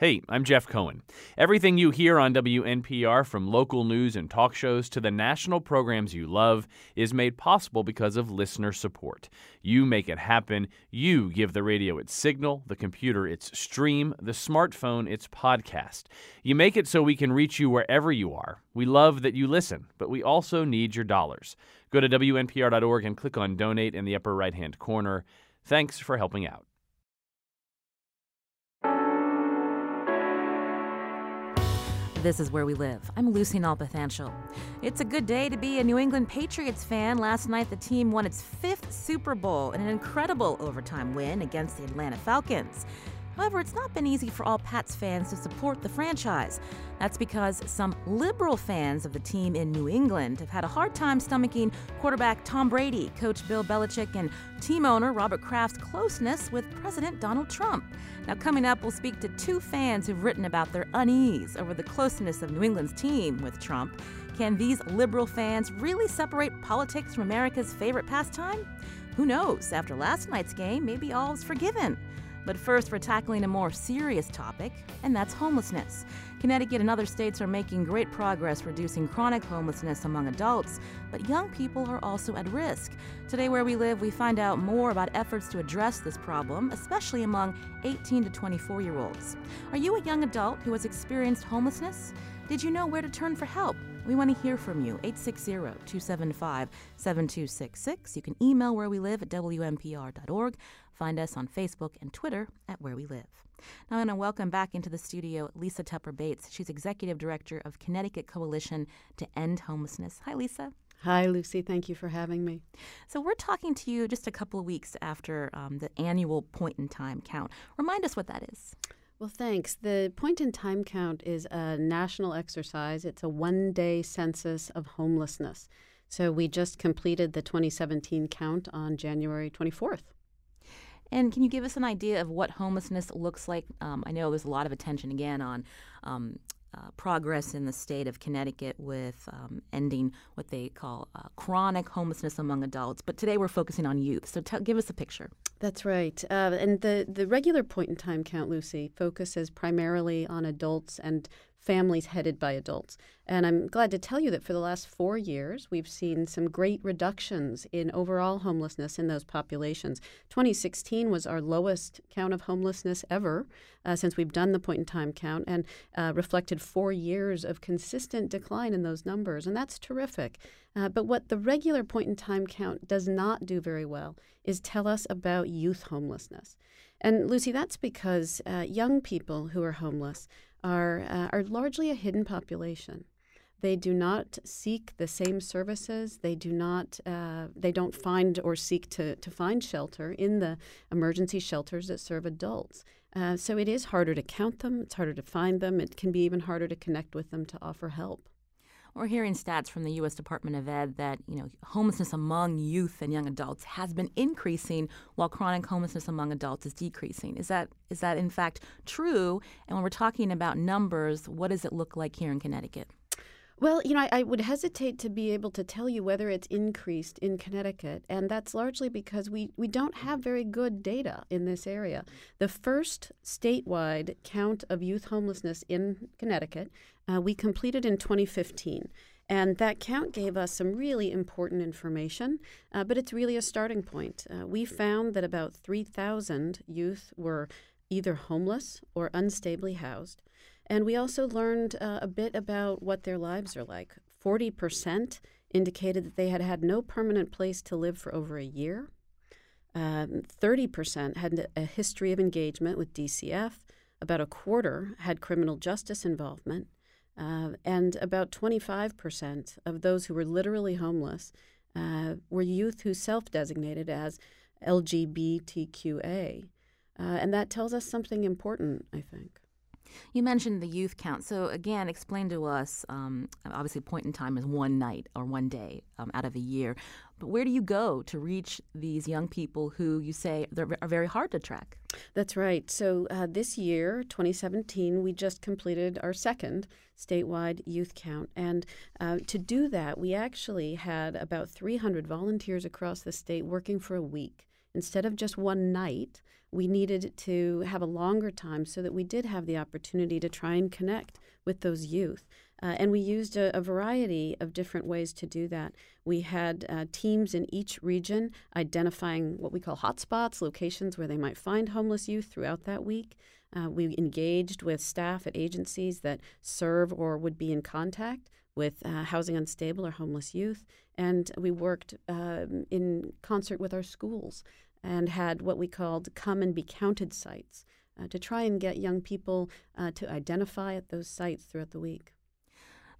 Hey, I'm Jeff Cohen. Everything you hear on WNPR, from local news and talk shows to the national programs you love, is made possible because of listener support. You make it happen. You give the radio its signal, the computer its stream, the smartphone its podcast. You make it so we can reach you wherever you are. We love that you listen, but we also need your dollars. Go to WNPR.org and click on Donate in the upper right hand corner. Thanks for helping out. This is Where We Live. I'm Lucy Nalpathanchel. It's a good day to be a New England Patriots fan. Last night, the team won its fifth Super Bowl in an incredible overtime win against the Atlanta Falcons. However, it's not been easy for all Pats fans to support the franchise. That's because some liberal fans of the team in New England have had a hard time stomaching quarterback Tom Brady, coach Bill Belichick, and team owner Robert Kraft's closeness with President Donald Trump. Now, coming up, we'll speak to two fans who've written about their unease over the closeness of New England's team with Trump. Can these liberal fans really separate politics from America's favorite pastime? Who knows? After last night's game, maybe all's forgiven. But first, we're tackling a more serious topic, and that's homelessness. Connecticut and other states are making great progress reducing chronic homelessness among adults, but young people are also at risk. Today, where we live, we find out more about efforts to address this problem, especially among 18 to 24 year olds. Are you a young adult who has experienced homelessness? Did you know where to turn for help? We want to hear from you. 860 275 7266. You can email where we live at WNPR.org. Find us on Facebook and Twitter at Where We Live. Now, I'm going to welcome back into the studio Lisa Tepper Bates. She's Executive Director of Connecticut Coalition to End Homelessness. Hi, Lisa. Hi, Lucy. Thank you for having me. So, we're talking to you just a couple of weeks after um, the annual point in time count. Remind us what that is. Well, thanks. The point in time count is a national exercise, it's a one day census of homelessness. So, we just completed the 2017 count on January 24th. And can you give us an idea of what homelessness looks like? Um, I know there's a lot of attention again on um, uh, progress in the state of Connecticut with um, ending what they call uh, chronic homelessness among adults. But today we're focusing on youth. So t- give us a picture. That's right. Uh, and the, the regular point in time count, Lucy, focuses primarily on adults and families headed by adults. And I'm glad to tell you that for the last four years, we've seen some great reductions in overall homelessness in those populations. 2016 was our lowest count of homelessness ever uh, since we've done the point in time count and uh, reflected four years of consistent decline in those numbers. And that's terrific. Uh, but what the regular point in time count does not do very well is tell us about youth homelessness. And Lucy, that's because uh, young people who are homeless are, uh, are largely a hidden population. They do not seek the same services. They do not. Uh, they don't find or seek to, to find shelter in the emergency shelters that serve adults. Uh, so it is harder to count them. It's harder to find them. It can be even harder to connect with them to offer help. We're hearing stats from the U.S. Department of Ed that you know homelessness among youth and young adults has been increasing, while chronic homelessness among adults is decreasing. Is that is that in fact true? And when we're talking about numbers, what does it look like here in Connecticut? Well, you know, I, I, would hesitate to be able to tell you whether it's increased in Connecticut, and that's largely because we, we don't have very good data in this area. The first statewide count of youth homelessness in Connecticut uh, we completed in 2015. And that count gave us some really important information, uh, but it's really a starting point. Uh, we found that about 3,000 youth were either homeless or unstably housed. And we also learned uh, a bit about what their lives are like. 40% indicated that they had had no permanent place to live for over a year. Um, 30% had a history of engagement with DCF. About a quarter had criminal justice involvement. Uh, and about 25% of those who were literally homeless uh, were youth who self designated as LGBTQA. Uh, and that tells us something important, I think. You mentioned the youth count. So, again, explain to us um, obviously, point in time is one night or one day um, out of a year. But where do you go to reach these young people who you say are very hard to track? That's right. So, uh, this year, 2017, we just completed our second statewide youth count. And uh, to do that, we actually had about 300 volunteers across the state working for a week. Instead of just one night, we needed to have a longer time so that we did have the opportunity to try and connect with those youth. Uh, and we used a, a, variety of different ways to do that. We had uh, teams in each region identifying what we call hotspots, locations where they might find homeless youth throughout that week. Uh, we engaged with staff at agencies that serve or would be in contact with uh, housing unstable or homeless youth. And we worked um, in concert with our schools and had what we called come and be counted sites uh, to try and get young people uh, to identify at those sites throughout the week.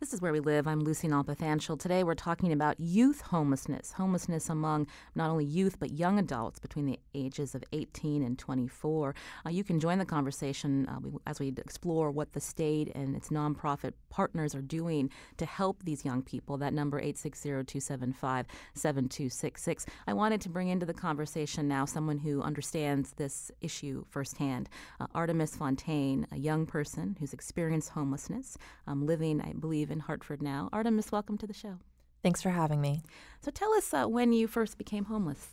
This is Where We Live. I'm Lucy Nalpathanchel. Today we're talking about youth homelessness, homelessness among not only youth but young adults between the ages of 18 and 24. Uh, you can join the conversation uh, as we explore what the state and its nonprofit partners are doing to help these young people. That number 860-275-7266. I wanted to bring into the conversation now someone who understands this issue firsthand. Uh, Artemis Fontaine, a young person who's experienced homelessness, um, living, I believe, live in Hartford now. Artemis, welcome to the show. Thanks for having me. So tell us uh, when you first became homeless.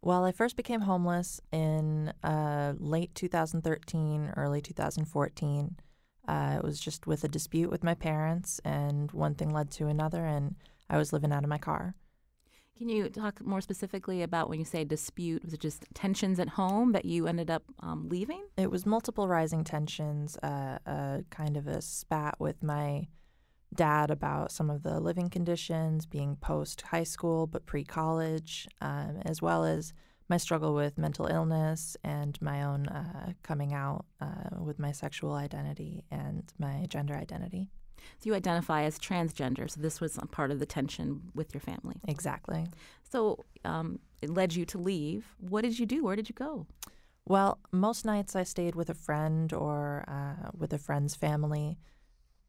Well, I first became homeless in uh, late 2013, early 2014. Uh, it was just with a dispute with my parents, and one thing led to another, and I was living out of my car. Can you talk more specifically about when you say dispute? Was it just tensions at home that you ended up um, leaving? It was multiple rising tensions, uh, kind of a spat with my dad about some of the living conditions, being post high school but pre college, um, as well as my struggle with mental illness and my own uh, coming out uh, with my sexual identity and my gender identity. So you identify as transgender. So this was part of the tension with your family. Exactly. So um, it led you to leave. What did you do? Where did you go? Well, most nights I stayed with a friend or uh, with a friend's family.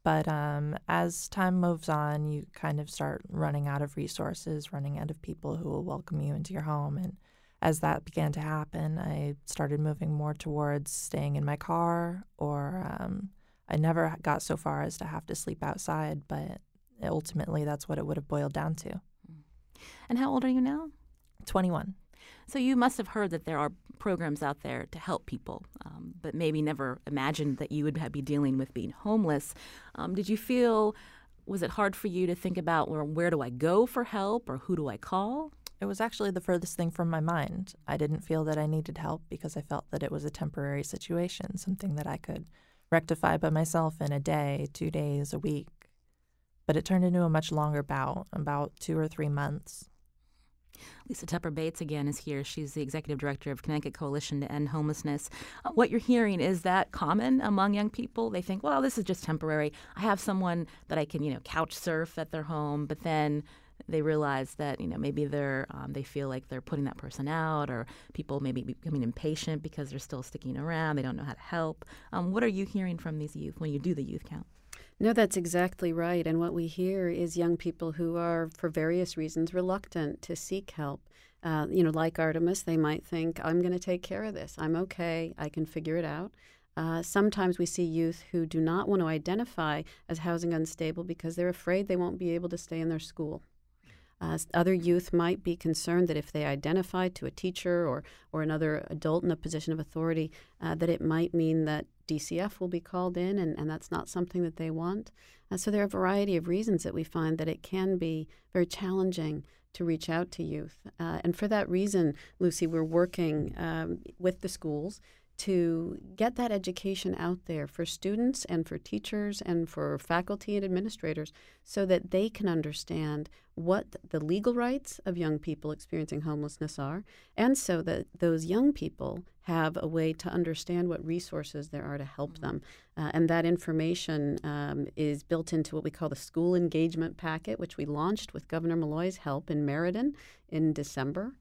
But um, as time moves on, you kind of start running out of resources, running out of people who will welcome you into your home. And as that began to happen, I started moving more towards staying in my car, or um, I never got so far as to have to sleep outside, but ultimately that's what it would have boiled down to. And how old are you now? 21. So you must have heard that there are programs out there to help people, um, but maybe never imagined that you would be dealing with being homeless. Um, did you feel was it hard for you to think about well, where do I go for help or who do I call? It was actually the furthest thing from my mind. I didn't feel that I needed help because I felt that it was a temporary situation, something that I could rectify by myself in a day, two days, a week. But it turned into a much longer bout, about two or three months. Lisa Tepper Bates again is here. She's the executive director of Connecticut Coalition to End Homelessness. Uh, what you're hearing is that common among young people. They think, well, this is just temporary. I have someone that I can, you know, couch surf at their home, but then they realize that you know maybe they're um, they feel like they're putting that person out, or people maybe becoming impatient because they're still sticking around. They don't know how to help. Um, what are you hearing from these youth when you do the youth count? No, that's exactly right. And what we hear is young people who are, for various reasons, reluctant to seek help. Uh, you know, like Artemis, they might think, I'm going to take care of this. I'm okay. I can figure it out. Uh, sometimes we see youth who do not want to identify as housing unstable because they're afraid they won't be able to stay in their school. Uh, other youth might be concerned that if they identify to a teacher or, or another adult in a position of authority, uh, that it might mean that DCF will be called in, and, and that's not something that they want. Uh, so there are a variety of reasons that we find that it can be very challenging to reach out to youth. Uh, and for that reason, Lucy, we're working um, with the schools to get that education out there for students and for teachers and for faculty and administrators so that they can understand what the legal rights of young people experiencing homelessness are, and so that those young people have a way to understand what resources there are to help them. Uh, and that information um, is built into what we call the School Engagement Packet, which we launched with Governor Malloy's help in Meriden in December.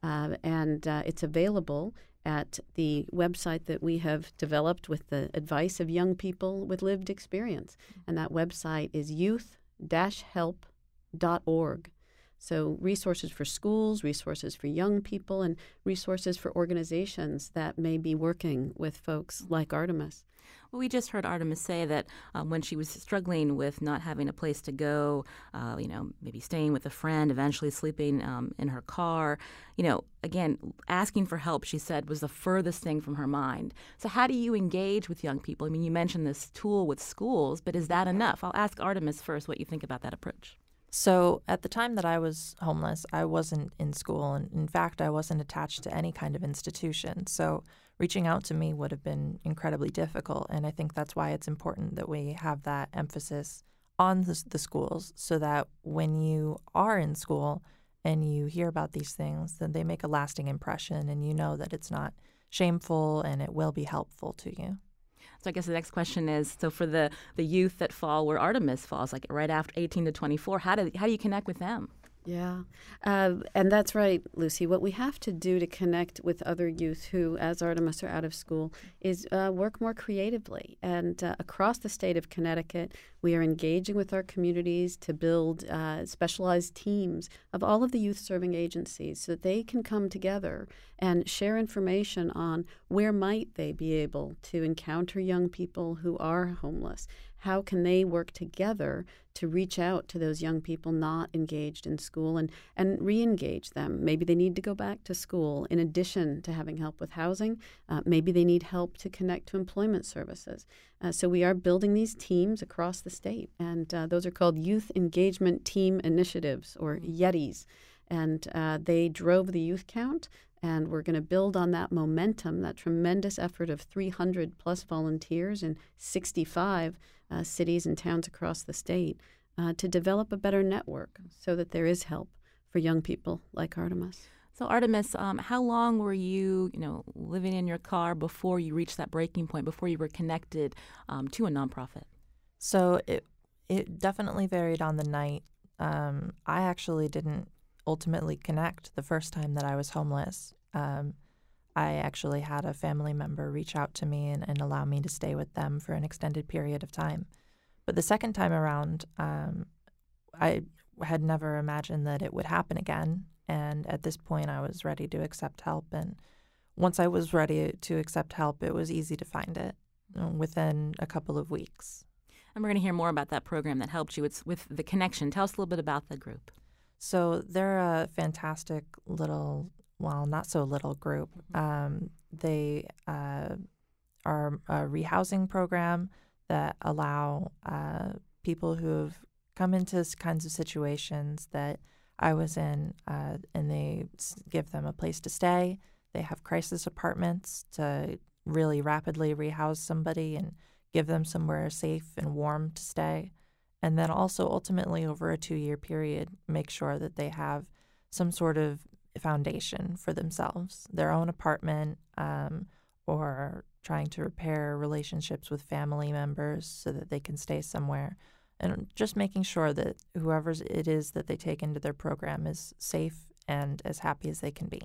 Uh, and uh, it's available at the website that we have developed with the advice of young people with lived experience. And that website is youth help.org. So, resources for schools, resources for young people, and resources for organizations that may be working with folks like Artemis. Well, we just heard Artemis say that um, when she was struggling with not having a place to go, uh, you know, maybe staying with a friend, eventually sleeping um, in her car, you know, again, asking for help, she said, was the furthest thing from her mind. So, how do you engage with young people? I mean, you mentioned this tool with schools, but is that enough? I'll ask Artemis first what you think about that approach. So, at the time that I was homeless, I wasn't in school. And in fact, I wasn't attached to any kind of institution. So, reaching out to me would have been incredibly difficult. And I think that's why it's important that we have that emphasis on the, the schools so that when you are in school and you hear about these things, then they make a lasting impression and you know that it's not shameful and it will be helpful to you. So I guess the next question is: so for the the youth that fall where Artemis falls, like right after 18 to 24, how do how do you connect with them? Yeah, uh, and that's right, Lucy. What we have to do to connect with other youth who, as Artemis, are out of school is uh, work more creatively. And uh, across the state of Connecticut, we are engaging with our communities to build uh, specialized teams of all of the youth serving agencies so that they can come together and share information on where might they be able to encounter young people who are homeless how can they work together to reach out to those young people not engaged in school and, and re-engage them? Maybe they need to go back to school. In addition to having help with housing uh, maybe they need help to connect to employment services. Uh, so we are building these teams across the state and uh, those are called youth engagement team initiatives or mm-hmm. yetis. And uh, they drove the youth count and we're going to build on that momentum, that tremendous effort of 300 plus volunteers in 65 uh, cities and towns across the state uh, to develop a better network so that there is help for young people like Artemis. So Artemis, um, how long were you, you know, living in your car before you reached that breaking point, before you were connected um, to a nonprofit? So it it definitely varied on the night. Um, I actually didn't ultimately connect the first time that I was homeless. Um, I actually had a family member reach out to me and, and, allow me to stay with them for an extended period of time. But the second time around, um, I had never imagined that it would happen again. And at this point, I was ready to accept help. And once I was ready to accept help, it was easy to find it within a couple of weeks. And we're going to hear more about that program that helped you. It's with The Connection. Tell us a little bit about the group. So they're a fantastic little, well, not so little group. Mm-hmm. Um, they uh, are a rehousing program that allow uh, people who have come into kinds of situations that I was in, uh, and they give them a place to stay. They have crisis apartments to really rapidly rehouse somebody and give them somewhere safe and warm to stay and then also ultimately over a two year period make sure that they have some sort of foundation for themselves their own apartment um, or trying to repair relationships with family members so that they can stay somewhere and just making sure that whoever it is that they take into their program is safe and as happy as they can be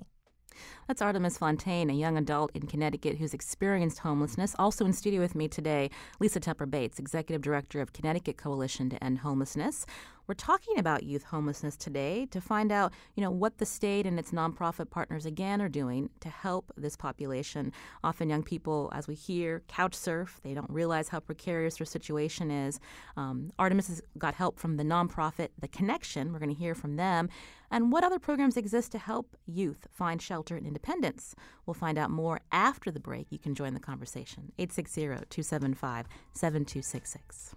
that's Artemis Fontaine, a young adult in Connecticut who's experienced homelessness. Also in studio with me today, Lisa Tepper Bates, Executive Director of Connecticut Coalition to End Homelessness. We're talking about youth homelessness today to find out, you know, what the state and its nonprofit partners again are doing to help this population. Often young people, as we hear, couch surf. They don't realize how precarious their situation is. Um, Artemis has got help from the nonprofit The Connection. We're going to hear from them. And what other programs exist to help youth find shelter and independence? We'll find out more after the break. You can join the conversation. 860 275 7266.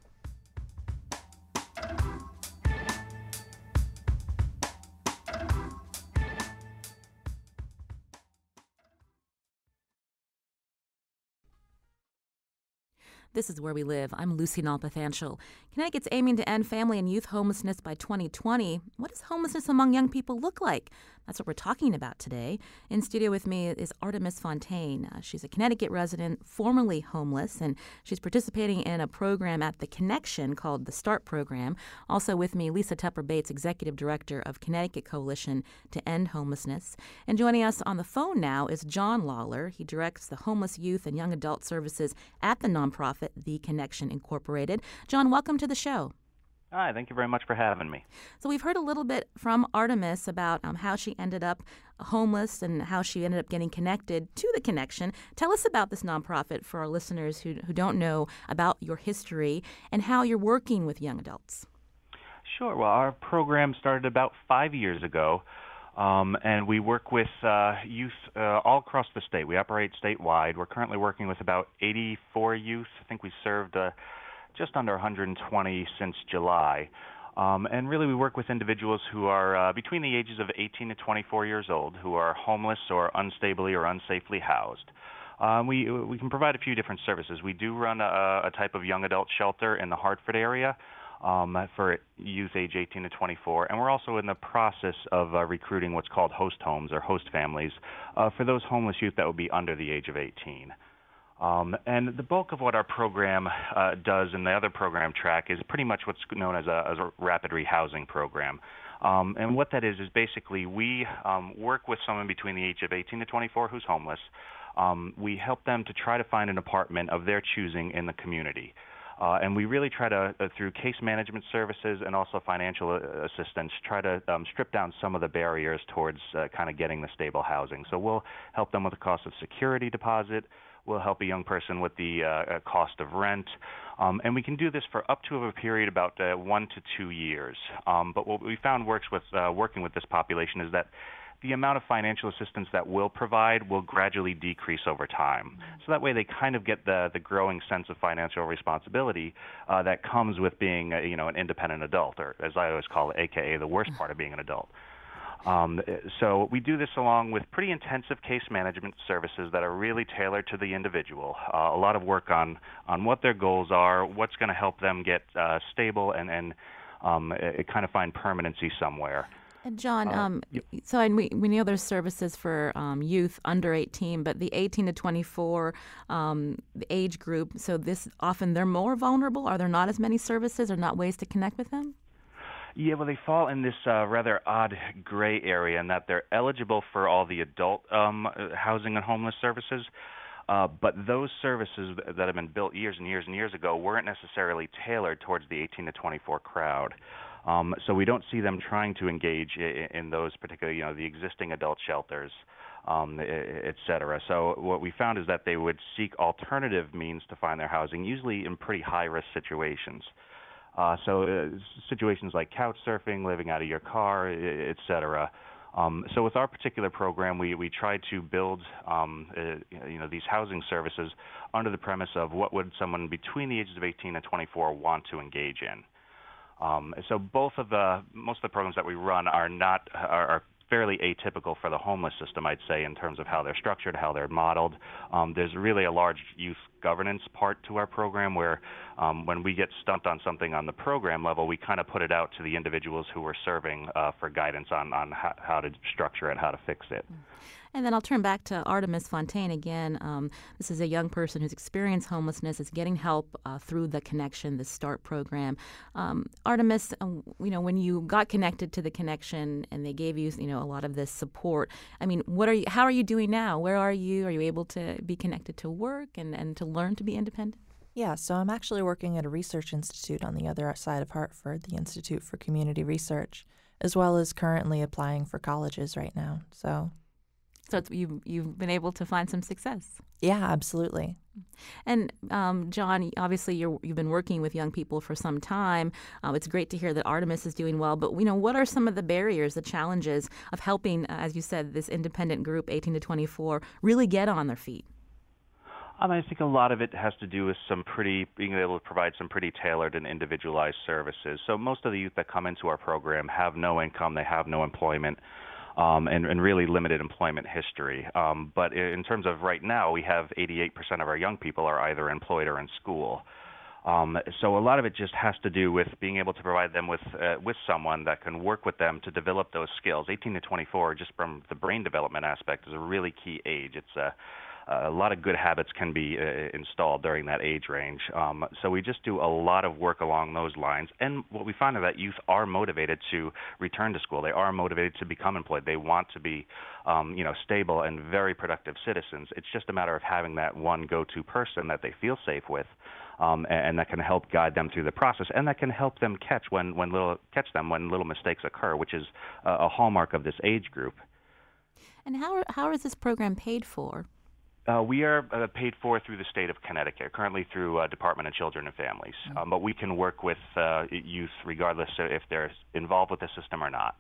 This is Where We Live. I'm Lucy Nalpathanchel. Connecticut's aiming to end family and youth homelessness by 2020. What does homelessness among young people look like? That's what we're talking about today. In studio with me is Artemis Fontaine. Uh, she's a Connecticut resident, formerly homeless, and she's participating in a program at The Connection called the START Program. Also with me, Lisa Tepper Bates, Executive Director of Connecticut Coalition to End Homelessness. And joining us on the phone now is John Lawler. He directs the homeless youth and young adult services at the nonprofit The Connection Incorporated. John, welcome to the show. Hi, thank you very much for having me. So, we've heard a little bit from Artemis about um, how she ended up homeless and how she ended up getting connected to the connection. Tell us about this nonprofit for our listeners who, who don't know about your history and how you're working with young adults. Sure. Well, our program started about five years ago. Um, and we work with uh, youth uh, all across the state. We operate statewide. We're currently working with about 84 youth. I think we served uh, just under 120 since July. Um, and really, we work with individuals who are uh, between the ages of 18 to 24 years old, who are homeless or unstably or unsafely housed. Um, we we can provide a few different services. We do run a, a type of young adult shelter in the Hartford area um, for youth age 18 to 24. And we're also in the process of uh, recruiting what's called host homes or host families uh, for those homeless youth that would be under the age of 18. Um, and the bulk of what our program uh, does in the other program track is pretty much what's known as a, as a rapid rehousing program. Um, and what that is is basically we um, work with someone between the age of 18 to 24 who's homeless. Um, we help them to try to find an apartment of their choosing in the community. Uh, and we really try to, uh, through case management services and also financial uh, assistance, try to um, strip down some of the barriers towards uh, kind of getting the stable housing. So we'll help them with the cost of security deposit. We'll help a young person with the uh, uh, cost of rent. Um, and we can do this for up to a period about one to two years. Um, but what we found works with working with this population is that the amount of financial assistance that we'll provide will gradually decrease over time. Mm-hmm. So that way they kind of get the, the growing sense of financial responsibility uh, that comes with being, a, you know, an independent adult, or as I always call it, AKA the worst part of being an adult. Um, so we do this along with pretty intensive case management services that are really tailored to the individual. Uh, a lot of work on on what their goals are, what's going to help them get uh, stable and and um, it, kind of find permanency somewhere. And John, uh, um, yep. so and we, we know there's services for um, youth under 18, but the 18 to 24 um, age group, so this often they're more vulnerable. Are there not as many services or not ways to connect with them? Yeah, well, they fall in this uh, rather odd gray area in that they're eligible for all the adult um, housing and homeless services. Uh, but those services that have been built years and years and years ago weren't necessarily tailored towards the 18 to 24 crowd. Um, so we don't see them trying to engage in, in those particular, you know, the existing adult shelters, um, et cetera. So what we found is that they would seek alternative means to find their housing, usually in pretty high-risk situations. Uh, so uh, situations like couch surfing, living out of your car, et cetera. Um, so with our particular program, we, we try to build um, uh, you know these housing services under the premise of what would someone between the ages of 18 and 24 want to engage in. Um, so both of the most of the programs that we run are not are, are fairly atypical for the homeless system, I'd say, in terms of how they're structured, how they're modeled. Um, there's really a large youth governance part to our program where um, when we get stumped on something on the program level, we kind of put it out to the individuals who we're serving uh, for guidance on, on how, how, to structure it, how to fix it. And then I'll turn back to Artemis Fontaine again. Um, this is a young person who's experienced homelessness, is getting help uh, through the Connection, the START program. Um, Artemis, uh, you know, when you got connected to the Connection and they gave you, you know, a lot of this support. I mean, what are you? How are you doing now? Where are you? Are you able to be connected to work and, and to learn to be independent? Yeah, so I'm actually working at a research institute on the other side of Hartford, the Institute for Community Research, as well as currently applying for colleges right now. So so you've you've been able to find some success. Yeah, absolutely. And um, John, obviously you have been working with young people for some time. Uh, it's great to hear that Artemis is doing well. But you know, what are some of the barriers, the challenges of helping, uh, as you said, this independent group, 18 to 24, really get on their feet? Um, I think a lot of it has to do with some pretty being able to provide some pretty tailored and individualized services. So most of the youth that come into our program have no income, they have no employment um, and, and, really limited employment history. Um, but in terms of right now, we have 88% of our young people are either employed or in school. Um, so a lot of it just has to do with being able to provide them with uh, with someone that can work with them to develop those skills. 18 to 24, just from the brain development aspect, is a really key age. It's a a lot of good habits can be uh, installed during that age range. Um, so we just do a lot of work along those lines. And what we find is that youth are motivated to return to school. They are motivated to become employed. They want to be, um, you know, stable and very productive citizens. It's just a matter of having that one go-to person that they feel safe with um, and, that can help guide them through the process, and that can help them catch when when little catch them when little mistakes occur, which is a, a hallmark of this age group. And how how is this program paid for? Uh, we are uh, paid for through the state of Connecticut, currently through uh, Department of Children and Families. Mm-hmm. Um, but we can work with uh, youth regardless if they're involved with the system or not.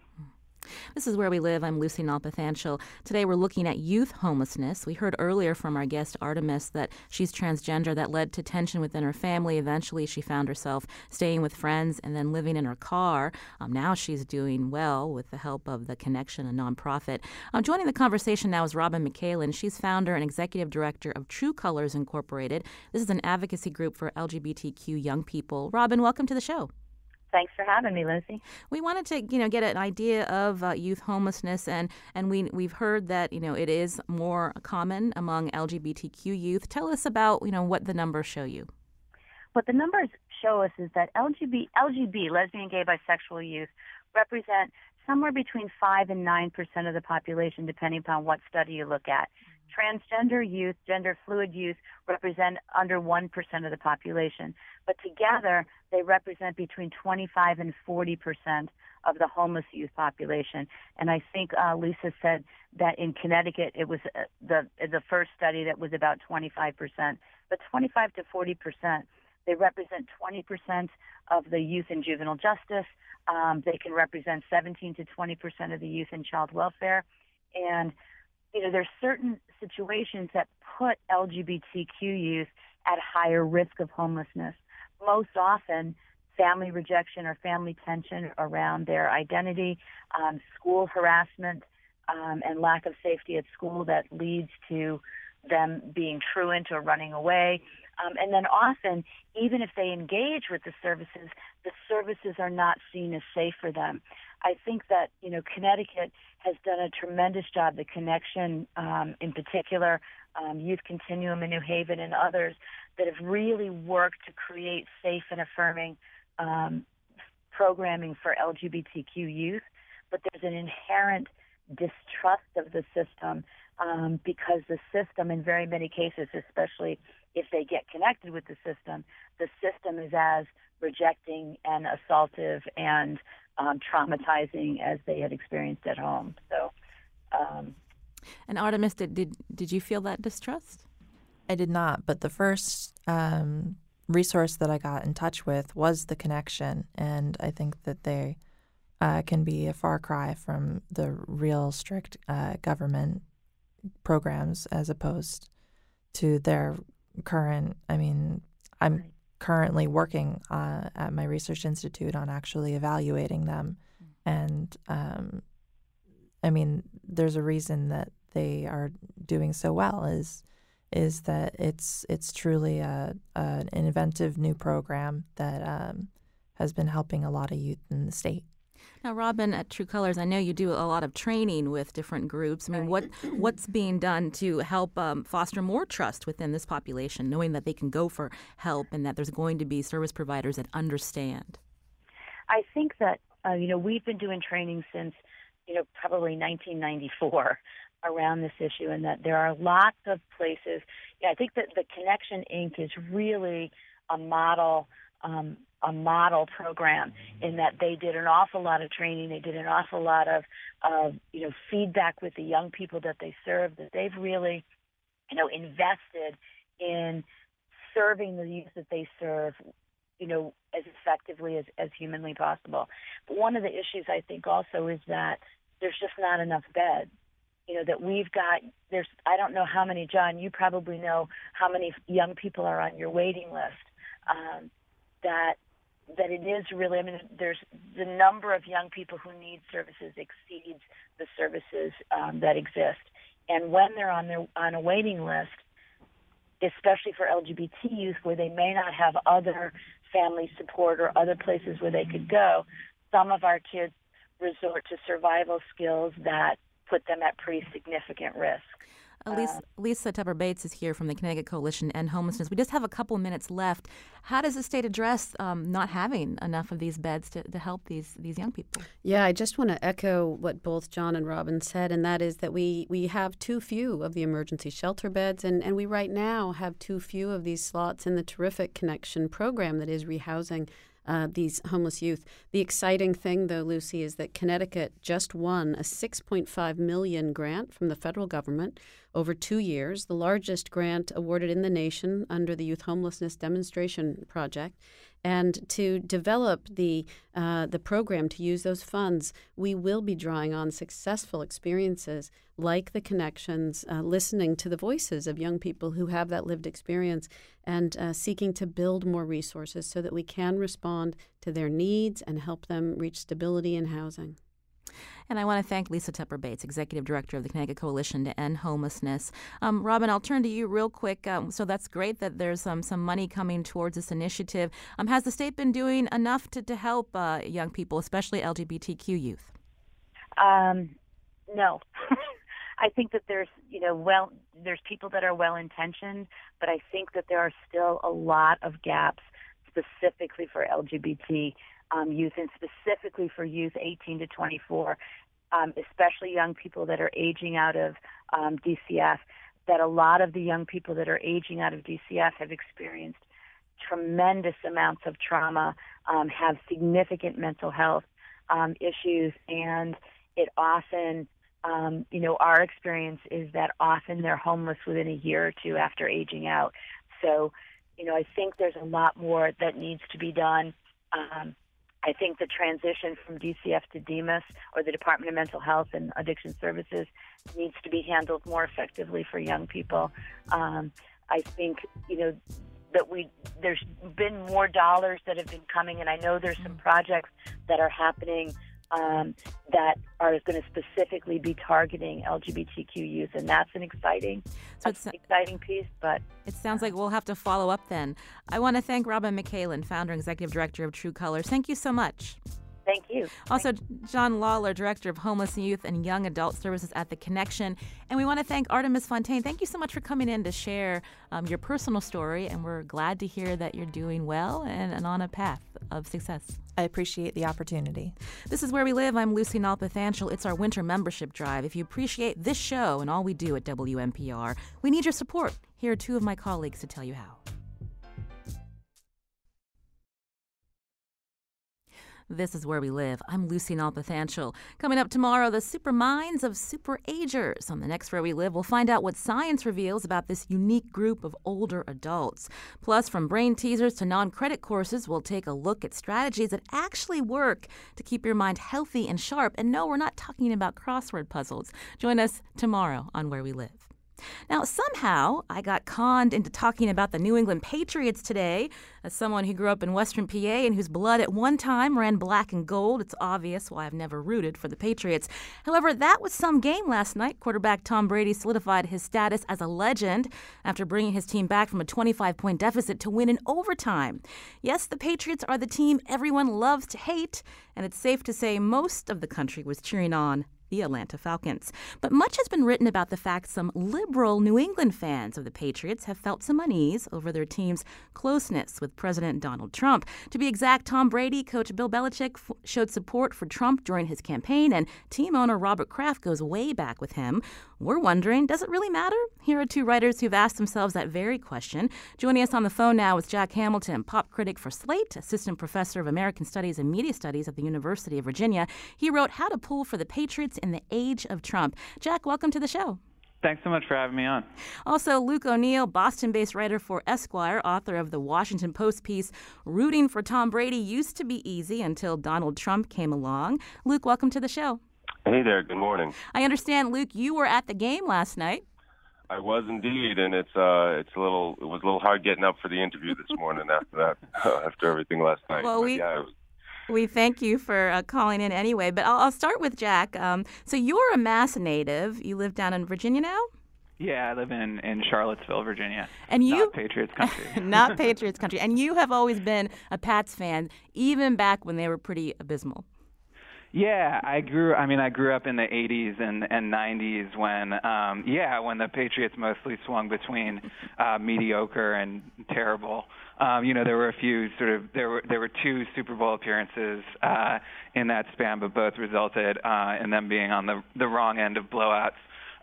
This is Where We Live. I'm Lucy Nalpathanchel. Today we're looking at youth homelessness. We heard earlier from our guest Artemis that she's transgender. That led to tension within her family. Eventually, she found herself staying with friends and then living in her car. Um, now she's doing well with the help of the Connection, a nonprofit. Um, joining the conversation now is Robin McHaelen. She's founder and executive director of True Colors Incorporated. This is an advocacy group for LGBTQ young people. Robin, welcome to the show. Thanks for having me, Lucy. We wanted to, you know, get an idea of uh, youth homelessness, and and we we've heard that you know it is more common among LGBTQ youth. Tell us about you know what the numbers show you. What the numbers show us is that LGB, LGB, lesbian, gay, bisexual youth, represent somewhere between five and nine percent of the population, depending upon what study you look at. Transgender youth, gender fluid youth represent under 1% of the population, but together they represent between 25 and 40% of the homeless youth population. And I think uh, Lisa said that in Connecticut it was uh, the the first study that was about 25%, but 25 to 40%. They represent 20% of the youth in juvenile justice. Um, they can represent 17 to 20% of the youth in child welfare, and you know, there's certain situations that put LGBTQ youth at higher risk of homelessness. Most often, family rejection or family tension around their identity, um, school harassment, um, and lack of safety at school that leads to them being truant or running away. Um, and then often, even if they engage with the services, the services are not seen as safe for them. I think that you know Connecticut has done a tremendous job. The connection, um, in particular, um, Youth Continuum in New Haven, and others that have really worked to create safe and affirming um, programming for LGBTQ youth. But there's an inherent distrust of the system um, because the system, in very many cases, especially if they get connected with the system, the system is as rejecting and assaultive and um, traumatizing as they had experienced at home. So, um, and Artemis, did, did did you feel that distrust? I did not, but the first um, resource that I got in touch with was the connection, and I think that they uh, can be a far cry from the real strict uh, government programs as opposed to their current. I mean, I'm currently working uh, at my research institute on actually evaluating them. And um, I mean, there's a reason that they are doing so well is is that it's it's truly a, a an inventive new program that um, has been helping a lot of youth in the state. Now, Robin, at True Colors, I know you do a lot of training with different groups. I mean, what what's being done to help um, foster more trust within this population, knowing that they can go for help and that there's going to be service providers that understand? I think that uh, you know we've been doing training since you know probably 1994 around this issue, and that there are lots of places. Yeah, I think that the Connection Inc. is really a model um, a model program in that they did an awful lot of training. They did an awful lot of, of you know, feedback with the young people that they serve. That they've really, you know, invested in serving the youth that they serve, you know, as effectively as, as humanly possible. But one of the issues I think also is that there's just not enough beds. You know, that we've got, there's, I don't know how many, John, you probably know how many young people are on your waiting list. Um, that that it is really, I mean, there's the number of young people who need services exceeds the services um, that exist. And when they're on their on a waiting list, especially for LGBT youth, where they may not have other family support or other places where they could go, some of our kids resort to survival skills that put them at pretty significant risk. Lisa, Lisa Tepper Bates is here from the Connecticut Coalition End Homelessness. We just have a couple minutes left. How does the state address um, not having enough of these beds to, to help these these young people? Yeah, I just want to echo what both John and Robin said, and that is that we, we have too few of the emergency shelter beds, and, and we right now have too few of these slots in the terrific connection program that is rehousing uh, these homeless youth. The exciting thing, though, Lucy, is that Connecticut just won a 6.5 million grant from the federal government over two years, the largest grant awarded in the nation under the Youth Homelessness Demonstration Project. And to develop the uh, the program to use those funds, we will be drawing on successful experiences like the connections, uh, listening to the voices of young people who have that lived experience, and uh, seeking to build more resources so that we can respond to their needs and help them reach stability in housing. And I want to thank Lisa Tepper Bates, Executive Director of the Connecticut Coalition to End Homelessness. Um, Robin, I'll turn to you real quick. Um, so that's great that there's um, some money coming towards this initiative. Um, has the state been doing enough to, to help uh, young people, especially LGBTQ youth? Um, no. I think that there's, you know, well, there's people that are well intentioned, but I think that there are still a lot of gaps specifically for LGBT um, youth and specifically for youth 18 to 24, um, especially young people that are aging out of um, DCF, that a lot of the young people that are aging out of DCF have experienced tremendous amounts of trauma, um, have significant mental health um, issues, and it often, um, you know, our experience is that often they're homeless within a year or two after aging out. So, you know, I think there's a lot more that needs to be done. Um, I think the transition from DCF to DMHAS or the Department of Mental Health and Addiction Services needs to be handled more effectively for young people. Um, I think you know that we there's been more dollars that have been coming, and I know there's some projects that are happening um, that are going to specifically be targeting LGBTQ youth, and that's an exciting, so it's an exciting piece. But it sounds like we'll have to follow up then. I want to thank Robin McHaelen, founder and executive director of True Colors. Thank you so much. Thank you. Also, John Lawler, Director of Homeless Youth and Young Adult Services at The Connection. And we want to thank Artemis Fontaine. Thank you so much for coming in to share um, your personal story. And we're glad to hear that you're doing well and, and on a path of success. I appreciate the opportunity. This is Where We Live. I'm Lucy Nalpathanchel. It's our winter membership drive. If you appreciate this show and all we do at WNPR, we need your support. Here are two of my colleagues to tell you how. This is Where We Live. I'm Lucy Nalpathanchel. Coming up tomorrow, the super minds of super agers. On the next Where We Live, we'll find out what science reveals about this unique group of older adults. Plus, from brain teasers to non credit courses, we'll take a look at strategies that actually work to keep your mind healthy and sharp. And no, we're not talking about crossword puzzles. Join us tomorrow on Where We Live. Now, somehow, I got conned into talking about the New England Patriots today. As someone who grew up in Western PA and whose blood at one time ran black and gold, it's obvious why I've never rooted for the Patriots. However, that was some game last night. Quarterback Tom Brady solidified his status as a legend after bringing his team back from a 25 point deficit to win in overtime. Yes, the Patriots are the team everyone loves to hate, and it's safe to say most of the country was cheering on the Atlanta Falcons. But much has been written about the fact some liberal New England fans of the Patriots have felt some unease over their team's closeness with President Donald Trump. To be exact, Tom Brady, coach Bill Belichick f- showed support for Trump during his campaign, and team owner Robert Kraft goes way back with him. We're wondering, does it really matter? Here are two writers who've asked themselves that very question. Joining us on the phone now is Jack Hamilton, pop critic for Slate, assistant professor of American Studies and Media Studies at the University of Virginia. He wrote How to Pull for the Patriots in the Age of Trump. Jack, welcome to the show. Thanks so much for having me on. Also, Luke O'Neill, Boston based writer for Esquire, author of the Washington Post piece, Rooting for Tom Brady Used to Be Easy Until Donald Trump Came Along. Luke, welcome to the show. Hey there. Good morning. I understand, Luke, you were at the game last night. I was indeed, and it's uh, it's a little, it was a little hard getting up for the interview this morning after that, after everything last night. Well, But we yeah, it was, we thank you for uh, calling in anyway. But I'll, I'll start with Jack. Um, so you're a Mass native. You live down in Virginia now, Yeah, I live in, in Charlottesville, Virginia. and you Not Patriots country. not Patriots country, and you have always been a Pats fan, even back when they were pretty abysmal. Yeah, I grew. I mean, I grew up in the '80s and and '90s when, um, yeah, when the Patriots mostly swung between uh, mediocre and terrible. Um, you know, there were a few sort of there were there were two Super Bowl appearances uh, in that span, but both resulted uh, in them being on the the wrong end of blowouts.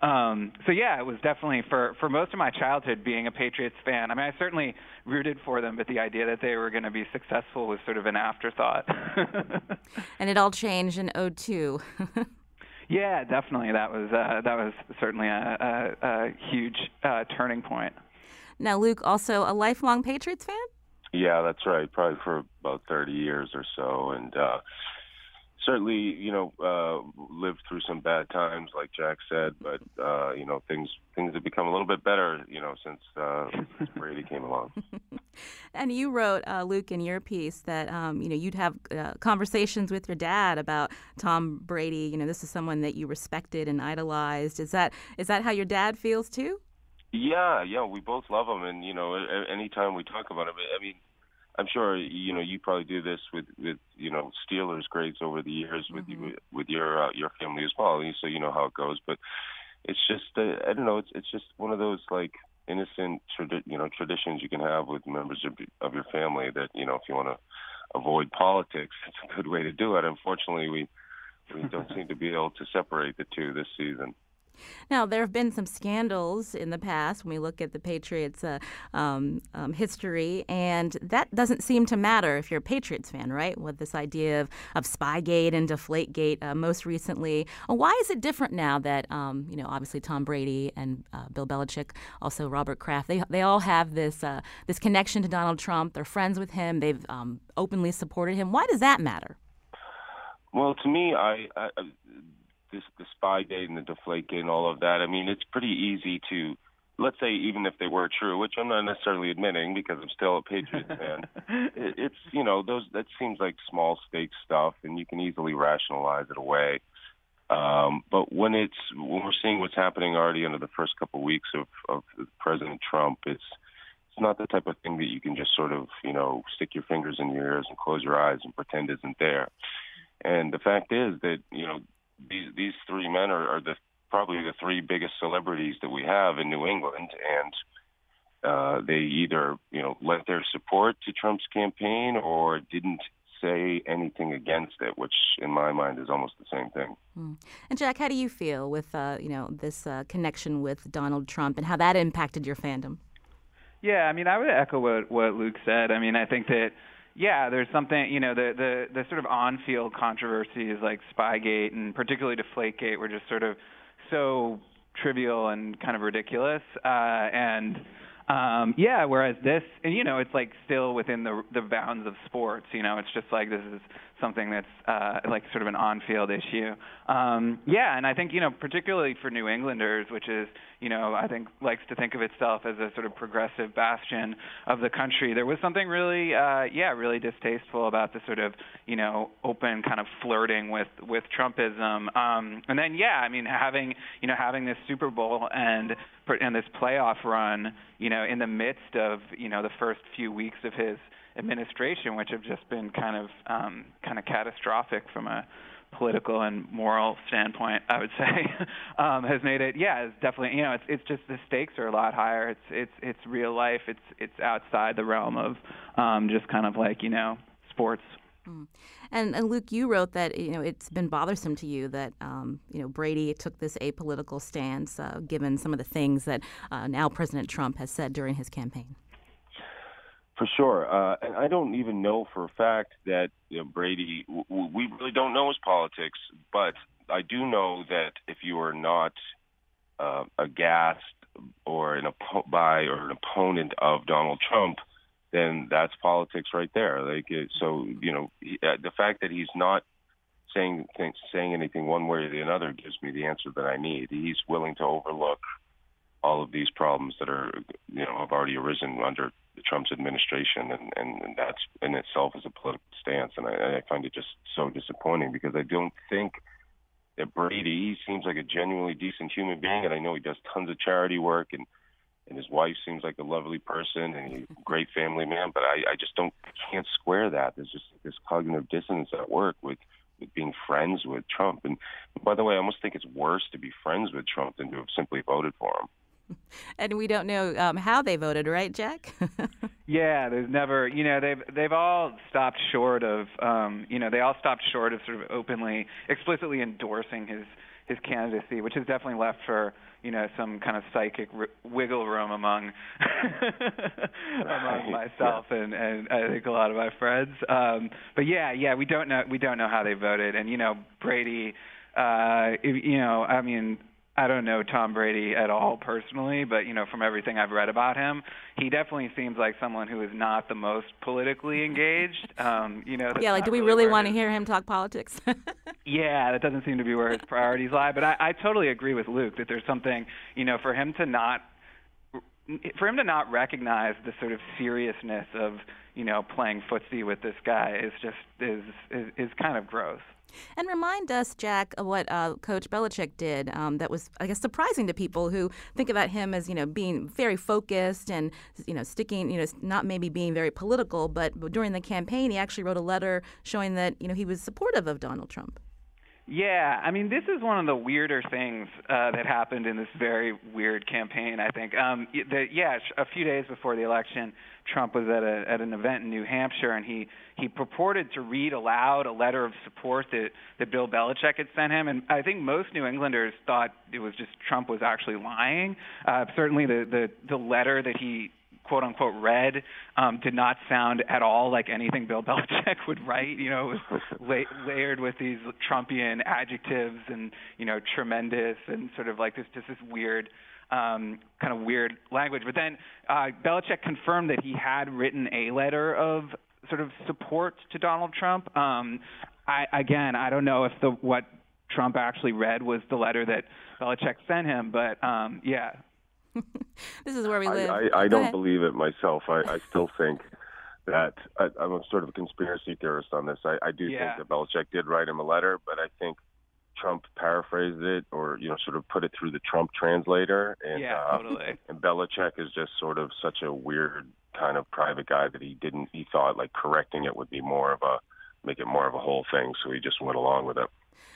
Um, so yeah, it was definitely for for most of my childhood being a Patriots fan. I mean, I certainly rooted for them, but the idea that they were going to be successful was sort of an afterthought. and it all changed in 02. yeah, definitely. That was uh, that was certainly a, a, a huge uh, turning point. Now, Luke, also a lifelong Patriots fan. Yeah, that's right. Probably for about 30 years or so, and. uh certainly, you know, uh, lived through some bad times, like Jack said, but uh, you know, things things have become a little bit better, you know, since, uh, since Brady came along. and you wrote, uh, Luke, in your piece that um, you know you'd have uh, conversations with your dad about Tom Brady. You know, this is someone that you respected and idolized. Is that is that how your dad feels too? Yeah, yeah, we both love him, and you know, anytime we talk about him, I mean I'm sure you know you probably do this with with you know Steelers greats over the years with mm-hmm. you with your uh, your family as well, so you know how it goes. But it's just uh, I don't know. It's it's just one of those like innocent tradi- you know traditions you can have with members of of your family that you know if you want to avoid politics, it's a good way to do it. Unfortunately, we we don't seem to be able to separate the two this season. Now, there have been some scandals in the past when we look at the Patriots' uh, um, um, history, and that doesn't seem to matter if you're a Patriots fan, right? With this idea of, of Spygate and Deflategate uh, most recently. Uh, why is it different now that, um, you know, obviously Tom Brady and uh, Bill Belichick, also Robert Kraft, they, they all have this, uh, this connection to Donald Trump. They're friends with him, they've um, openly supported him. Why does that matter? Well, to me, I, I this the Spygate and the Deflategate and all of that. I mean, it's pretty easy to let's say even if they were true, which I'm not necessarily admitting because I'm still a Patriots fan. it, it's you know those that seems like small stake stuff, and you can easily rationalize it away. Um, but when it's when we're seeing what's happening already under the first couple of weeks of, of President Trump, it's it's not the type of thing that you can just sort of you know stick your fingers in your ears and close your eyes and pretend isn't there. And the fact is that you know these these three men are, are the probably the three biggest celebrities that we have in New England, and uh, they either you know lent their support to Trump's campaign or didn't say anything against it, which in my mind is almost the same thing. Mm. And Jack, how do you feel with uh, you know this uh, connection with Donald Trump and how that impacted your fandom? Yeah, I mean, I would echo what what Luke said. I mean, I think that yeah, there's something you know the the the sort of on-field controversies like Spygate and particularly Deflategate were just sort of so trivial and kind of ridiculous. Uh, and um, yeah, whereas this, and you know, it's like still within the the bounds of sports. You know, it's just like this is something that's uh, like sort of an on-field issue. Um, yeah, and I think you know, particularly for New Englanders, which is you know, I think likes to think of itself as a sort of progressive bastion of the country. There was something really, uh, yeah, really distasteful about the sort of you know open kind of flirting with with Trumpism. Um, and then yeah, I mean, having you know having this Super Bowl and and this playoff run, you know, in the midst of you know the first few weeks of his administration, which have just been kind of um, kind of catastrophic from a political and moral standpoint, I would say, um, has made it. Yeah, it's definitely. You know, it's it's just the stakes are a lot higher. It's it's it's real life. It's it's outside the realm of um, just kind of like you know sports. Mm. And, and Luke, you wrote that you know it's been bothersome to you that um, you know Brady took this apolitical stance, uh, given some of the things that uh, now President Trump has said during his campaign. For sure, uh, and I don't even know for a fact that you know, Brady. W- we really don't know his politics, but I do know that if you are not uh, aghast or an oppo- by or an opponent of Donald Trump, then that's politics right there. Like so, you know, he, uh, the fact that he's not saying th- saying anything one way or the other gives me the answer that I need. He's willing to overlook all of these problems that are, you know, have already arisen under Trump's administration, and, and, and that's in itself is a political stance, and I, I find it just so disappointing because I don't think that Brady seems like a genuinely decent human being, and I know he does tons of charity work, and and his wife seems like a lovely person and a great family man, but I, I just don't can't square that. There's just this cognitive dissonance at work with with being friends with Trump. And by the way, I almost think it's worse to be friends with Trump than to have simply voted for him. And we don't know um, how they voted, right, Jack? yeah, there's never, you know, they've they've all stopped short of, um, you know, they all stopped short of sort of openly, explicitly endorsing his his candidacy, which has definitely left for you know some kind of psychic r- wiggle room among among myself yeah. and and I think a lot of my friends. Um, but yeah, yeah, we don't know we don't know how they voted, and you know Brady, uh, you know, I mean I don't know Tom Brady at all personally, but you know from everything I've read about him, he definitely seems like someone who is not the most politically engaged. Um, you know, yeah, like do we really, want to hear him talk politics? yeah, that doesn't seem to be where his priorities lie. But I, I totally agree with Luke that there's something you know for him to not for him to not recognize the sort of seriousness of you know playing footsie with this guy is just is is, is kind of gross. And remind us, Jack, of what uh, Coach Belichick did um, that was, I guess, surprising to people who think about him as, you know, being very focused and, you know, sticking, you know, not maybe being very political, but during the campaign, he actually wrote a letter showing that, you know, he was supportive of Donald Trump. Yeah, I mean, this is one of the weirder things uh, that happened in this very weird campaign. I think. Um, the, yeah, a few days before the election, Trump was at a at an event in New Hampshire, and he he purported to read aloud a letter of support that that Bill Belichick had sent him. And I think most New Englanders thought it was just Trump was actually lying. Uh, certainly, the the the letter that he quote unquote read um, did not sound at all like anything Bill Belichick would write. You know, it was la- layered with these Trumpian adjectives and you know tremendous and sort of like this just this weird. Um, kind of weird language, but then uh, Belichick confirmed that he had written a letter of sort of support to Donald Trump. Um, I, again, I don't know if the what Trump actually read was the letter that Belichick sent him, but um, yeah, this is where we live. I, I, I don't ahead. believe it myself. I, I still think that I, am a sort of a conspiracy theorist on this. I, I do yeah. think that Belichick did write him a letter, but I think Trump paraphrased it or you know sort of put it through the Trump translator. And, yeah, uh, totally. And Belichick is just sort of such a weird kind of private guy that he didn't. He thought like correcting it would be more of a make it more of a whole thing, so he just went along with it.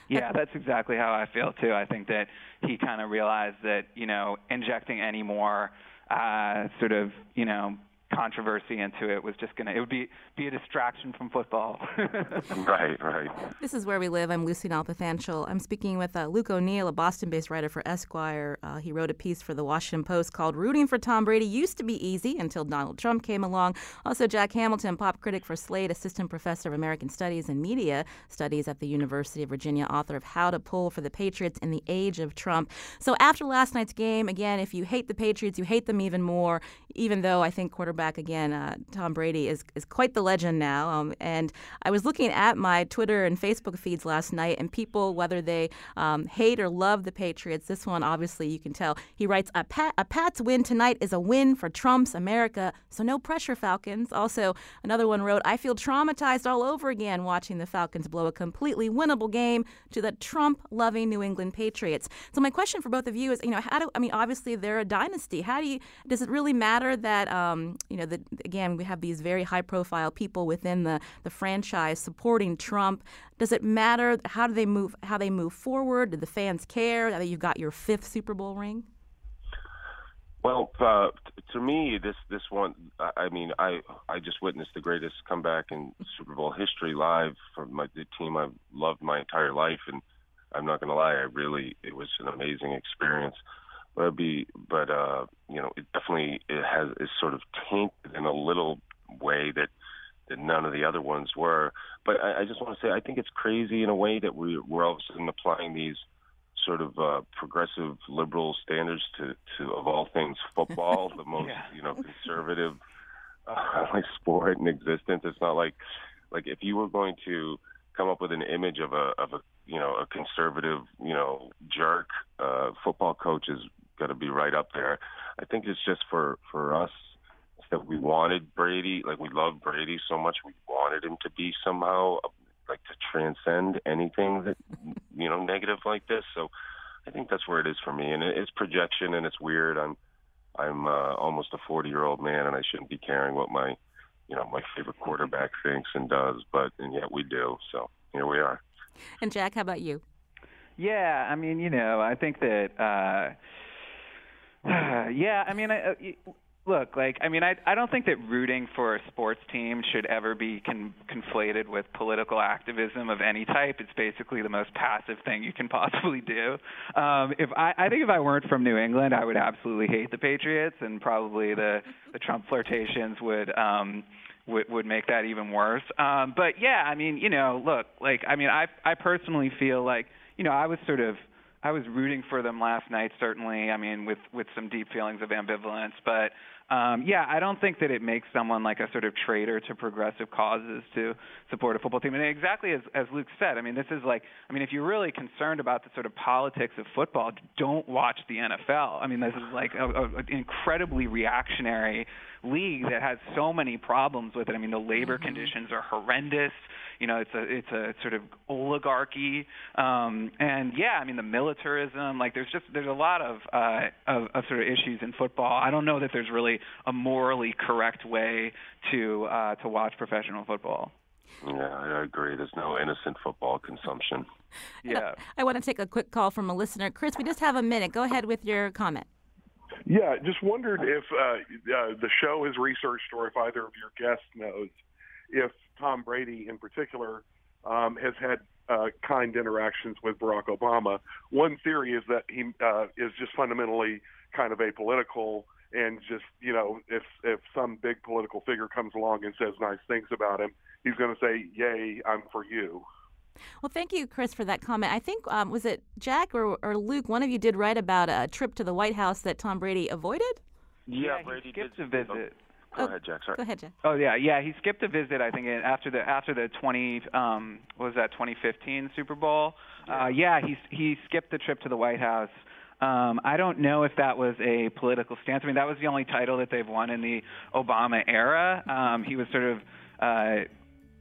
Yeah, that's exactly how I feel too. I think that he kind of realized that you know injecting any more uh, sort of you know controversy into it was just gonna it would be be a distraction from football. right, right. This is where we live. I'm Lucy Nalpathanchel. I'm speaking with uh, Luke O'Neill, a Boston-based writer for Esquire. Uh, he wrote a piece for the Washington Post called "Rooting for Tom Brady Used to Be Easy Until Donald Trump Came Along." Also, Jack Hamilton, pop critic for Slate, assistant professor of American Studies and Media Studies at the University of Virginia, author of "How to Pull for the Patriots in the Age of Trump." So, after last night's game, again, if you hate the Patriots, you hate them even more. Even though I think quarterback again, uh, Tom Brady, is, is quite the legend now. Um, and I was looking at my Twitter and Facebook feeds last night, and people, whether they um, hate or love the Patriots, this one obviously you can tell. He writes, a, Pat, a Pats win tonight is a win for Trump's America, so no pressure, Falcons. Also, another one wrote, I feel traumatized all over again watching the Falcons blow a completely winnable game to the Trump loving New England Patriots. So, my question for both of you is, you know, how do, I mean, obviously they're a dynasty. How do you, does it really matter that, um, you know, the, again, we have these very high profile people within the, the franchise supporting Trump. Does it matter how do they move how they move forward? Do the fans care that you've got your fifth Super Bowl ring? Well, uh, to me, this this one, I mean, I I just witnessed the greatest comeback in Super Bowl history live from my the team I've loved my entire life, and I'm not going to lie, I really it was an amazing experience but be but uh you know it definitely it has is sort of tainted in a little way that that none of the other ones were but i, I just want to say i think it's crazy in a way that we we're all of a sudden applying these sort of uh progressive liberal standards to to of all things football the most yeah. you know conservative uh, like sport in existence it's not like like if you were going to come up with an image of a of a you know a conservative you know jerk uh football coach is got to be right up there. I think it's just for for us that we wanted Brady, like we love Brady so much, we wanted him to be somehow like to transcend anything that you know negative like this. So I think that's where it is for me, and it's projection, and it's weird. I'm I'm uh, almost a 40 year old man, and I shouldn't be caring what my you know my favorite quarterback thinks and does, but and yet we do. So here we are. And Jack, how about you? Yeah, I mean, you know, I think that. Uh, yeah, I mean, I, uh, look, like, I mean, I I don't think that rooting for a sports team should ever be con- conflated with political activism of any type. It's basically the most passive thing you can possibly do. Um, if I I think if I weren't from New England, I would absolutely hate the Patriots, and probably the the Trump flirtations would. um would would make that even worse. Um, but yeah, I mean, you know, look, like I mean, I I personally feel like you know I was sort of I was rooting for them last night, certainly. I mean, with with some deep feelings of ambivalence, but um, yeah, I don't think that it makes someone like a sort of traitor to progressive causes to support a football team. And exactly as as Luke said, I mean, this is like, I mean, if you're really concerned about the sort of politics of football, don't watch the NFL. I mean, this is like an incredibly reactionary league that has so many problems with it. I mean, the labor mm-hmm. conditions are horrendous. You know, it's a it's a sort of oligarchy, um, and yeah, I mean the militarism. Like, there's just there's a lot of, uh, of of sort of issues in football. I don't know that there's really a morally correct way to uh, to watch professional football. Yeah, I agree. There's no innocent football consumption. Yeah. I want to take a quick call from a listener. Chris, we just have a minute. Go ahead with your comment. Yeah, just wondered if uh, uh, the show has researched or if either of your guests knows if Tom Brady in particular um, has had uh, kind interactions with Barack Obama. One theory is that he uh, is just fundamentally kind of apolitical and just you know if if some big political figure comes along and says nice things about him, he's going to say, "Yay, I'm for you." Well, thank you, Chris, for that comment. I think um, was it Jack or, or Luke? One of you did write about a trip to the White House that Tom Brady avoided. Yeah, yeah Brady skipped did. a visit. Go ahead, Jack. Sorry. Go ahead, Jack. Oh yeah, yeah. He skipped a visit. I think after the after the 20 um what was that 2015 Super Bowl. Yeah. Uh, yeah, he he skipped the trip to the White House. Um, I don't know if that was a political stance. I mean, that was the only title that they've won in the Obama era. Um, he was sort of uh,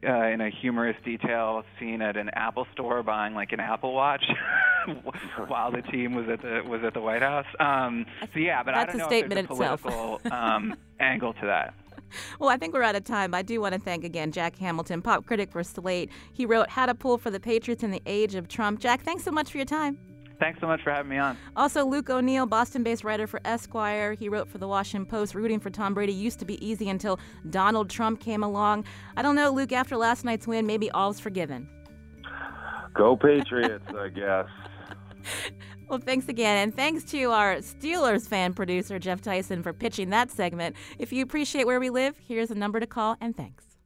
uh, in a humorous detail seen at an Apple store buying like an Apple Watch while the team was at the was at the White House. Um, so yeah, but That's I don't a know statement if there's a political um, angle to that. Well, I think we're out of time. I do want to thank again Jack Hamilton, pop critic for Slate. He wrote How to Pull for the Patriots in the Age of Trump. Jack, thanks so much for your time. Thanks so much for having me on. Also, Luke O'Neill, Boston based writer for Esquire. He wrote for the Washington Post rooting for Tom Brady used to be easy until Donald Trump came along. I don't know, Luke, after last night's win, maybe all's forgiven. Go Patriots, I guess. Well, thanks again. And thanks to our Steelers fan producer, Jeff Tyson, for pitching that segment. If you appreciate where we live, here's a number to call, and thanks.